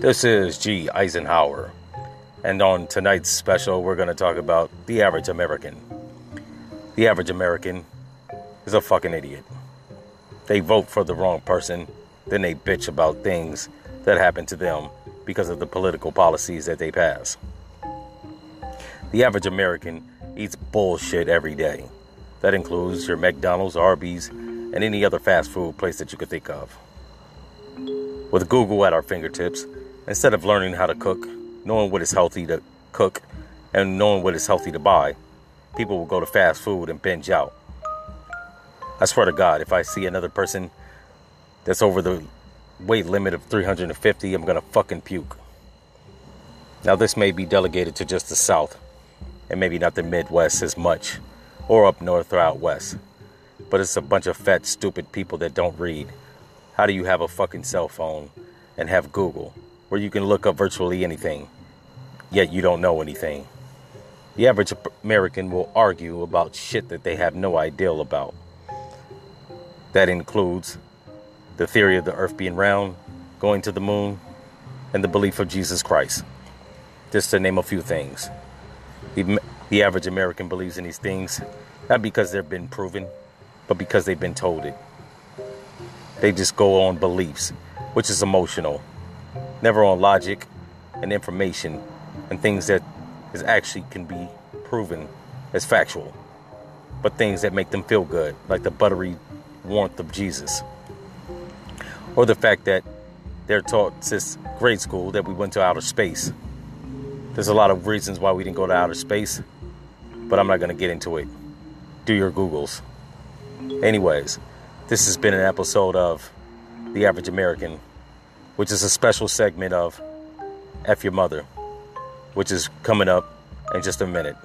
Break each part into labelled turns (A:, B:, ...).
A: This is G. Eisenhower, and on tonight's special, we're going to talk about the average American. The average American is a fucking idiot. They vote for the wrong person, then they bitch about things that happen to them because of the political policies that they pass. The average American eats bullshit every day. That includes your McDonald's, Arby's, and any other fast food place that you could think of. With Google at our fingertips, instead of learning how to cook, knowing what is healthy to cook, and knowing what is healthy to buy, people will go to fast food and binge out. I swear to God, if I see another person that's over the weight limit of 350, I'm gonna fucking puke. Now, this may be delegated to just the South, and maybe not the Midwest as much, or up north or out west. But it's a bunch of fat, stupid people that don't read. How do you have a fucking cell phone and have Google, where you can look up virtually anything, yet you don't know anything? The average American will argue about shit that they have no idea about. That includes the theory of the earth being round, going to the moon, and the belief of Jesus Christ. Just to name a few things. The, the average American believes in these things not because they've been proven, but because they've been told it. They just go on beliefs, which is emotional, never on logic and information and things that is actually can be proven as factual, but things that make them feel good, like the buttery warmth of Jesus, or the fact that they're taught since grade school that we went to outer space. There's a lot of reasons why we didn't go to outer space, but I'm not going to get into it. Do your Googles. Anyways, this has been an episode of The Average American, which is a special segment of F Your Mother, which is coming up in just a minute.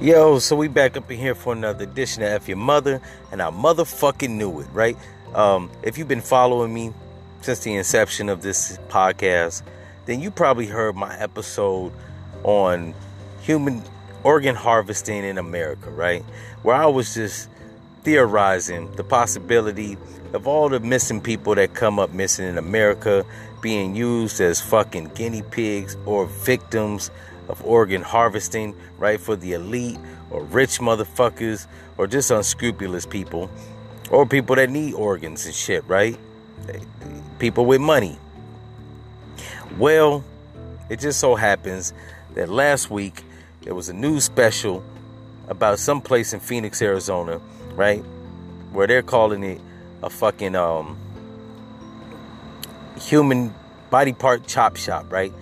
A: Yo, so we back up in here for another edition of F Your Mother, and I motherfucking knew it, right? Um, if you've been following me since the inception of this podcast, then you probably heard my episode on human organ harvesting in America, right? Where I was just theorizing the possibility of all the missing people that come up missing in America being used as fucking guinea pigs or victims of organ harvesting, right? For the elite or rich motherfuckers or just unscrupulous people or people that need organs and shit, right? People with money. Well, it just so happens that last week there was a news special about some place in Phoenix, Arizona, right? Where they're calling it a fucking um human body part chop shop, right?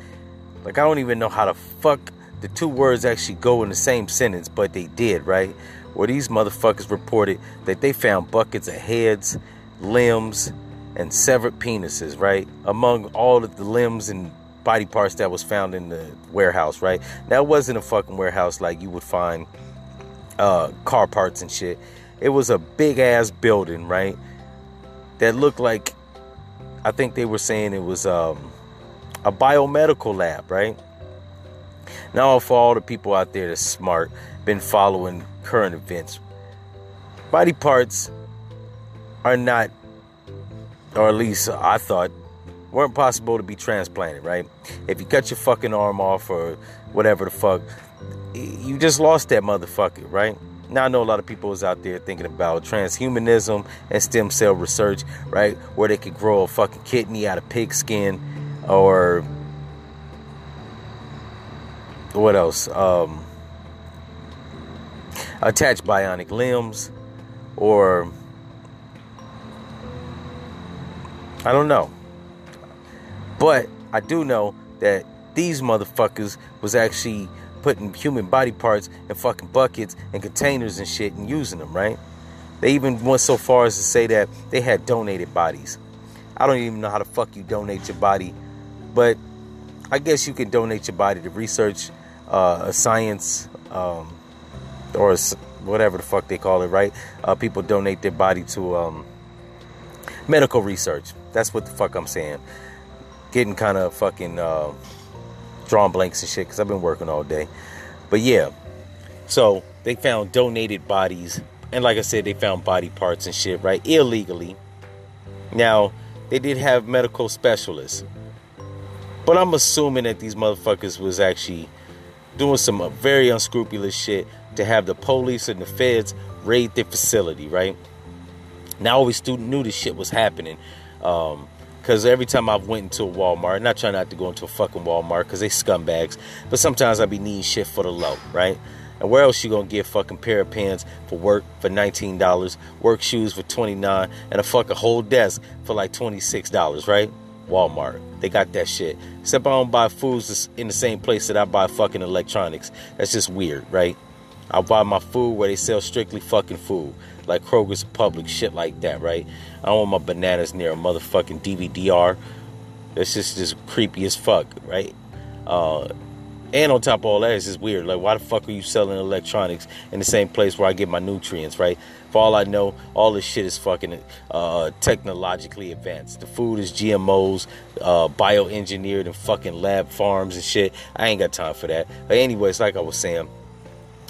A: Like, I don't even know how the fuck the two words actually go in the same sentence, but they did, right? Where these motherfuckers reported that they found buckets of heads, limbs, and severed penises, right? Among all of the limbs and body parts that was found in the warehouse, right? That wasn't a fucking warehouse like you would find uh, car parts and shit. It was a big ass building, right? That looked like, I think they were saying it was, um, a biomedical lab, right? Now, for all the people out there that's smart, been following current events, body parts are not, or at least I thought, weren't possible to be transplanted, right? If you cut your fucking arm off or whatever the fuck, you just lost that motherfucker, right? Now I know a lot of people is out there thinking about transhumanism and stem cell research, right? Where they could grow a fucking kidney out of pig skin or what else? Um, attach bionic limbs, or I don't know. But I do know that these motherfuckers was actually putting human body parts in fucking buckets and containers and shit and using them, right? They even went so far as to say that they had donated bodies. I don't even know how the fuck you donate your body but I guess you can donate your body to research, uh, a science, um, or whatever the fuck they call it, right? Uh, people donate their body to um, medical research. That's what the fuck I'm saying. Getting kind of fucking uh, drawing blanks and shit because I've been working all day. But yeah, so they found donated bodies, and like I said, they found body parts and shit, right? Illegally. Now, they did have medical specialists. But I'm assuming that these motherfuckers was actually doing some very unscrupulous shit to have the police and the feds raid their facility, right? Now I always knew this shit was happening. Um, Cause every time I've went into a Walmart, and I try not to go into a fucking Walmart because they scumbags, but sometimes I be needing shit for the low, right? And where else you gonna get fucking pair of pants for work for nineteen dollars, work shoes for twenty nine, and a fucking whole desk for like twenty six dollars, right? Walmart, they got that shit. Except I don't buy foods in the same place that I buy fucking electronics. That's just weird, right? I buy my food where they sell strictly fucking food like Kroger's Publix, shit like that, right? I don't want my bananas near a motherfucking DVD-R. That's just just creepy as fuck, right? Uh, and on top of all that, it's just weird. Like, why the fuck are you selling electronics in the same place where I get my nutrients, right? For all I know, all this shit is fucking uh, technologically advanced. The food is GMOs, uh, bioengineered and fucking lab farms and shit. I ain't got time for that. But anyways, like I was saying,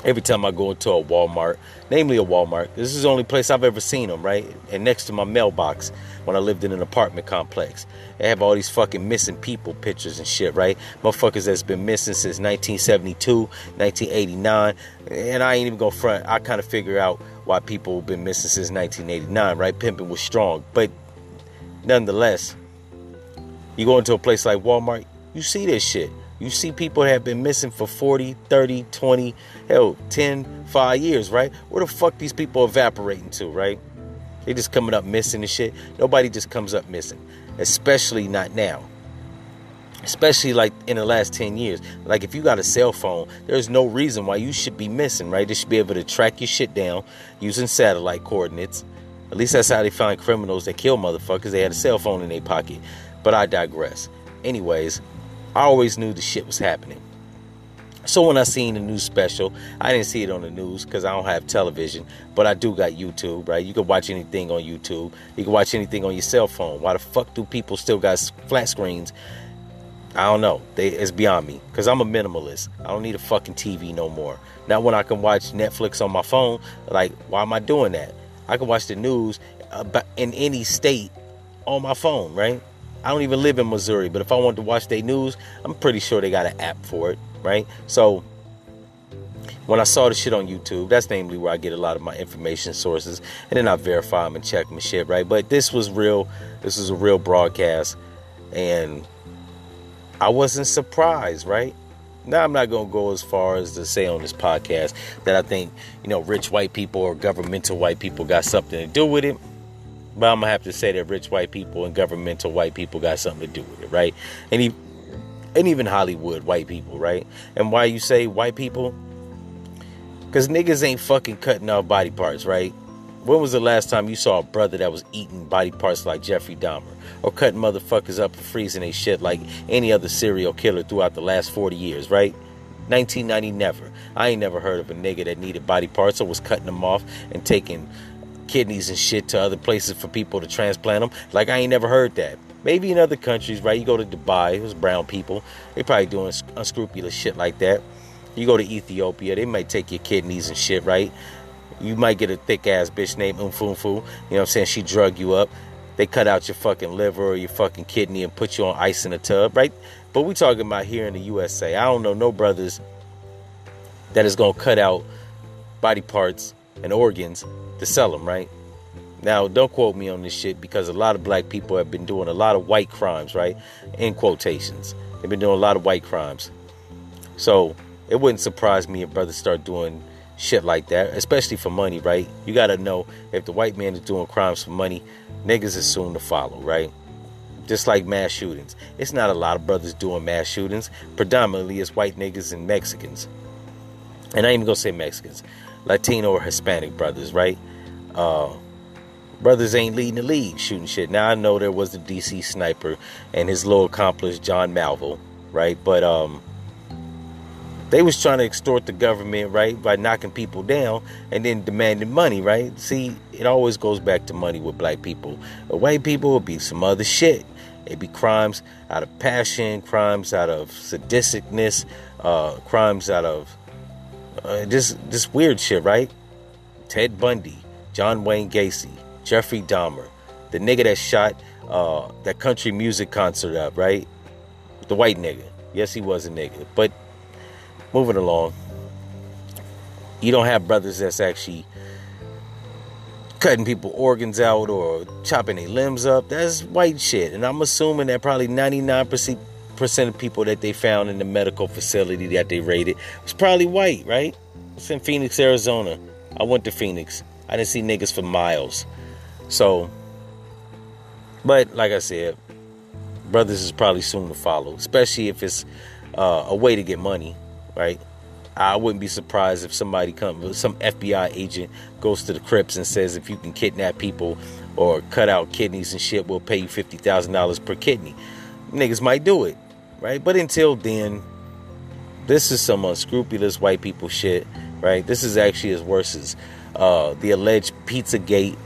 A: every time I go into a Walmart, namely a Walmart, this is the only place I've ever seen them, right? And next to my mailbox when I lived in an apartment complex. They have all these fucking missing people pictures and shit, right? Motherfuckers that's been missing since 1972, 1989. And I ain't even gonna front. I kind of figure out why people have been missing since 1989, right? Pimping was strong. But nonetheless, you go into a place like Walmart, you see this shit. You see people that have been missing for 40, 30, 20, hell, 10, 5 years, right? Where the fuck these people evaporating to, right? They just coming up missing and shit. Nobody just comes up missing, especially not now. Especially like in the last 10 years. Like if you got a cell phone, there's no reason why you should be missing, right? They should be able to track your shit down using satellite coordinates. At least that's how they find criminals that kill motherfuckers. They had a cell phone in their pocket. But I digress. Anyways, I always knew the shit was happening. So when I seen the news special, I didn't see it on the news because I don't have television, but I do got YouTube, right? You can watch anything on YouTube. You can watch anything on your cell phone. Why the fuck do people still got flat screens? I don't know. They, it's beyond me because I'm a minimalist. I don't need a fucking TV no more. Now when I can watch Netflix on my phone, like why am I doing that? I can watch the news uh, in any state on my phone, right? I don't even live in Missouri, but if I want to watch their news, I'm pretty sure they got an app for it, right? So when I saw the shit on YouTube, that's namely where I get a lot of my information sources, and then I verify them and check my shit, right? But this was real. This was a real broadcast, and I wasn't surprised, right? Now I'm not gonna go as far as to say on this podcast that I think you know rich white people or governmental white people got something to do with it. But I'm gonna have to say that rich white people and governmental white people got something to do with it, right? And, and even Hollywood white people, right? And why you say white people? Because niggas ain't fucking cutting off body parts, right? When was the last time you saw a brother that was eating body parts like Jeffrey Dahmer? Or cutting motherfuckers up and freezing their shit like any other serial killer throughout the last 40 years, right? 1990 never. I ain't never heard of a nigga that needed body parts or was cutting them off and taking kidneys and shit to other places for people to transplant them. Like I ain't never heard that. Maybe in other countries, right? You go to Dubai, it was brown people. They probably doing unscrupulous shit like that. You go to Ethiopia, they might take your kidneys and shit, right? You might get a thick ass bitch named Umfunfu. You know what I'm saying? She drug you up. They cut out your fucking liver or your fucking kidney and put you on ice in a tub, right? But we talking about here in the USA. I don't know no brothers that is gonna cut out body parts and organs to sell them, right? Now, don't quote me on this shit because a lot of black people have been doing a lot of white crimes, right? In quotations. They've been doing a lot of white crimes. So, it wouldn't surprise me if brothers start doing shit like that, especially for money, right? You gotta know if the white man is doing crimes for money, niggas is soon to follow, right? Just like mass shootings. It's not a lot of brothers doing mass shootings. Predominantly, it's white niggas and Mexicans. And I ain't even gonna say Mexicans. Latino or Hispanic brothers, right? Uh, brothers ain't leading the league shooting shit. Now I know there was the DC sniper and his little accomplice John Malvo, right? But um, they was trying to extort the government, right, by knocking people down and then demanding money, right? See, it always goes back to money with black people. But white people would be some other shit. It'd be crimes out of passion, crimes out of sadisticness, uh, crimes out of uh, this this weird shit, right? Ted Bundy, John Wayne Gacy, Jeffrey Dahmer, the nigga that shot uh, that country music concert up, right? The white nigga. Yes, he was a nigga. But moving along, you don't have brothers that's actually cutting people organs out or chopping their limbs up. That's white shit. And I'm assuming that probably 99% of people that they found in the medical facility that they raided was probably white, right? It's in Phoenix, Arizona. I went to Phoenix. I didn't see niggas for miles. So, but like I said, brothers is probably soon to follow, especially if it's uh, a way to get money, right? I wouldn't be surprised if somebody comes, some FBI agent goes to the Crips and says, if you can kidnap people or cut out kidneys and shit, we'll pay you fifty thousand dollars per kidney. Niggas might do it, right? But until then, this is some unscrupulous white people shit, right? This is actually as worse as uh, the alleged Pizzagate,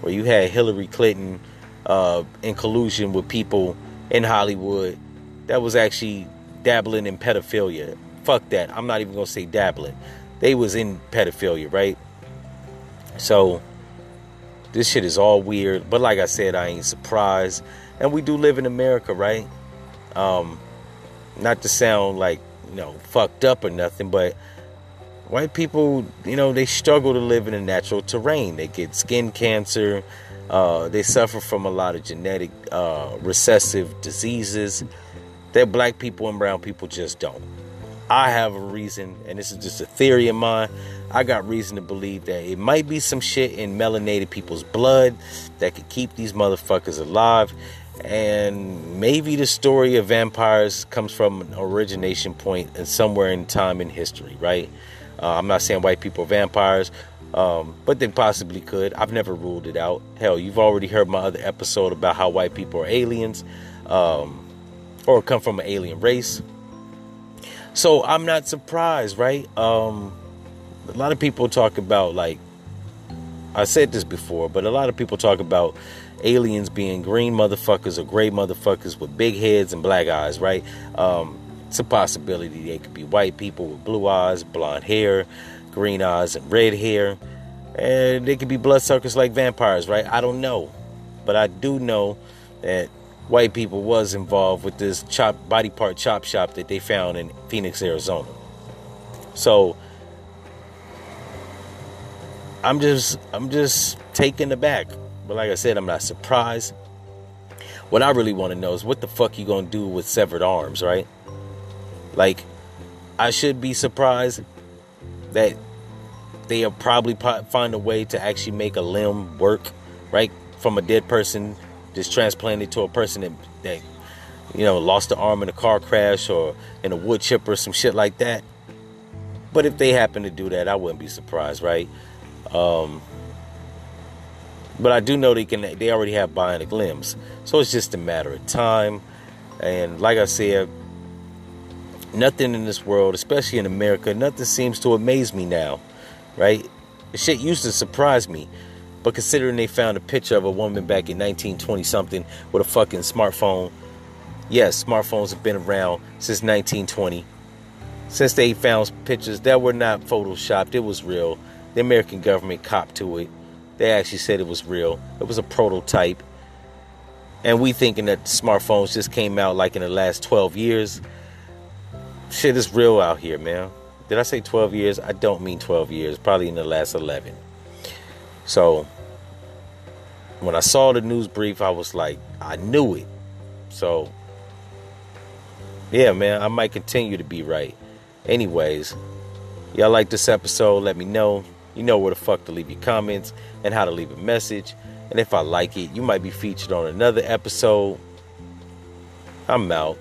A: where you had Hillary Clinton uh, in collusion with people in Hollywood that was actually dabbling in pedophilia fuck that. I'm not even gonna say dabbling. They was in pedophilia, right? So this shit is all weird. But like I said, I ain't surprised. And we do live in America, right? Um, not to sound like, you know, fucked up or nothing, but white people, you know, they struggle to live in a natural terrain. They get skin cancer. Uh, they suffer from a lot of genetic uh, recessive diseases that black people and brown people just don't. I have a reason, and this is just a theory of mine. I got reason to believe that it might be some shit in melanated people's blood that could keep these motherfuckers alive. And maybe the story of vampires comes from an origination point and somewhere in time in history, right? Uh, I'm not saying white people are vampires, um, but they possibly could. I've never ruled it out. Hell, you've already heard my other episode about how white people are aliens um, or come from an alien race. So I'm not surprised, right? Um, a lot of people talk about like I said this before, but a lot of people talk about aliens being green motherfuckers or gray motherfuckers with big heads and black eyes, right? Um, it's a possibility they could be white people with blue eyes, blonde hair, green eyes, and red hair. And they could be bloodsuckers like vampires, right? I don't know. But I do know that white people was involved with this chop body part chop shop that they found in Phoenix, Arizona. So I'm just I'm just taken aback. But like I said, I'm not surprised. What I really want to know is what the fuck you gonna do with severed arms, right? Like, I should be surprised that they'll probably find a way to actually make a limb work, right, from a dead person just transplanted to a person that, that you know lost an arm in a car crash or in a wood chipper or some shit like that. But if they happen to do that, I wouldn't be surprised, right? Um, but I do know they can. They already have bionic limbs, so it's just a matter of time. And like I said, nothing in this world, especially in America, nothing seems to amaze me now, right? Shit used to surprise me. But considering they found a picture of a woman back in 1920 something with a fucking smartphone, yes, smartphones have been around since 1920. Since they found pictures that were not photoshopped, it was real. The American government copped to it. They actually said it was real. It was a prototype. And we thinking that smartphones just came out like in the last 12 years. Shit is real out here, man. Did I say 12 years? I don't mean 12 years. Probably in the last 11. So when I saw the news brief, I was like, I knew it. So yeah, man, I might continue to be right. Anyways, y'all like this episode, let me know. You know where the fuck to leave your comments and how to leave a message. And if I like it, you might be featured on another episode. I'm out.